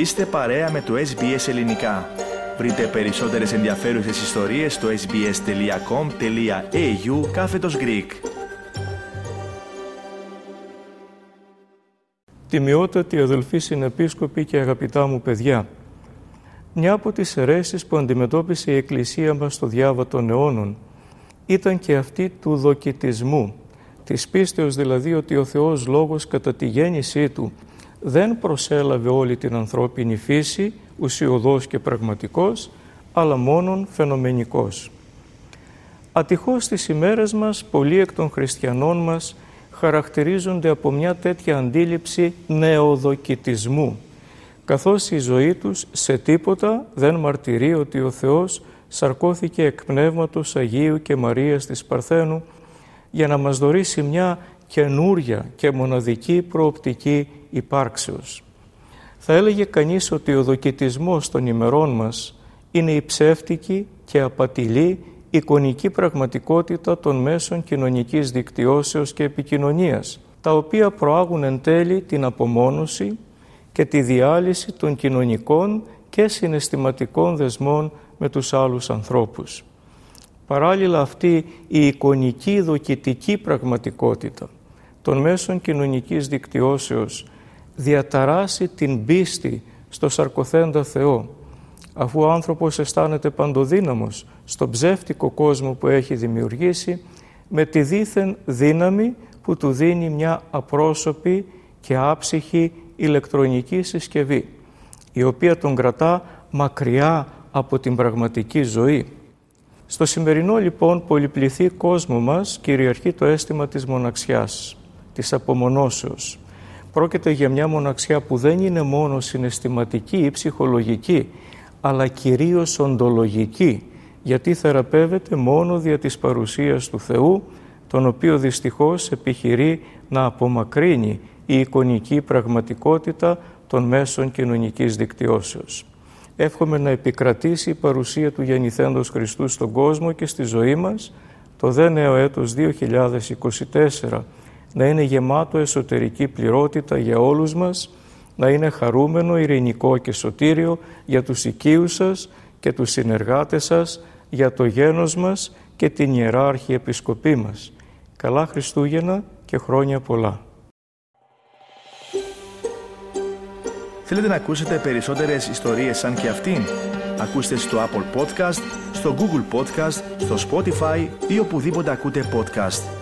Είστε παρέα με το SBS Ελληνικά. Βρείτε περισσότερες ενδιαφέρουσες ιστορίες στο sbs.com.au κάθετος Greek. Τιμιότατοι αδελφοί συνεπίσκοποι και αγαπητά μου παιδιά, μια από τις αιρέσεις που αντιμετώπισε η Εκκλησία μας στο διάβα των αιώνων ήταν και αυτή του δοκιτισμού, της πίστεως δηλαδή ότι ο Θεός Λόγος κατά τη γέννησή Του δεν προσέλαβε όλη την ανθρώπινη φύση, ουσιοδός και πραγματικός, αλλά μόνον φαινομενικός. Ατυχώς στις ημέρες μας, πολλοί εκ των χριστιανών μας χαρακτηρίζονται από μια τέτοια αντίληψη νεοδοκιτισμού, καθώς η ζωή τους σε τίποτα δεν μαρτυρεί ότι ο Θεός σαρκώθηκε εκ Πνεύματος Αγίου και Μαρίας της Παρθένου για να μας δωρήσει μια καινούρια και μοναδική προοπτική υπάρξεως. Θα έλεγε κανείς ότι ο δοκιτισμός των ημερών μας είναι η ψεύτικη και απατηλή εικονική πραγματικότητα των μέσων κοινωνικής δικτυώσεως και επικοινωνίας, τα οποία προάγουν εν τέλει την απομόνωση και τη διάλυση των κοινωνικών και συναισθηματικών δεσμών με τους άλλους ανθρώπους. Παράλληλα αυτή η εικονική δοκιτική πραγματικότητα των μέσων κοινωνικής δικτυώσεως διαταράσει την πίστη στο σαρκοθέντα Θεό αφού ο άνθρωπος αισθάνεται παντοδύναμος στον ψεύτικο κόσμο που έχει δημιουργήσει με τη δίθεν δύναμη που του δίνει μια απρόσωπη και άψυχη ηλεκτρονική συσκευή η οποία τον κρατά μακριά από την πραγματική ζωή. Στο σημερινό λοιπόν πολυπληθή κόσμο μας κυριαρχεί το αίσθημα της μοναξιάς, της απομονώσεως. Πρόκειται για μια μοναξιά που δεν είναι μόνο συναισθηματική ή ψυχολογική, αλλά κυρίως οντολογική, γιατί θεραπεύεται μόνο δια της παρουσίας του Θεού, τον οποίο δυστυχώς επιχειρεί να απομακρύνει η εικονική πραγματικότητα των μέσων κοινωνικής δικτυώσεως. Εύχομαι να επικρατήσει η παρουσία του γεννηθέντος Χριστού στον κόσμο και στη ζωή μας το δε νέο έτος 2024 να είναι γεμάτο εσωτερική πληρότητα για όλους μας, να είναι χαρούμενο, ειρηνικό και σωτήριο για τους οικείους σας και τους συνεργάτες σας, για το γένος μας και την Ιεράρχη Επισκοπή μας. Καλά Χριστούγεννα και χρόνια πολλά. Θέλετε να ακούσετε περισσότερες ιστορίες σαν και αυτήν; Ακούστε στο Apple Podcast, στο Google Podcast, στο Spotify ή οπουδήποτε ακούτε podcast.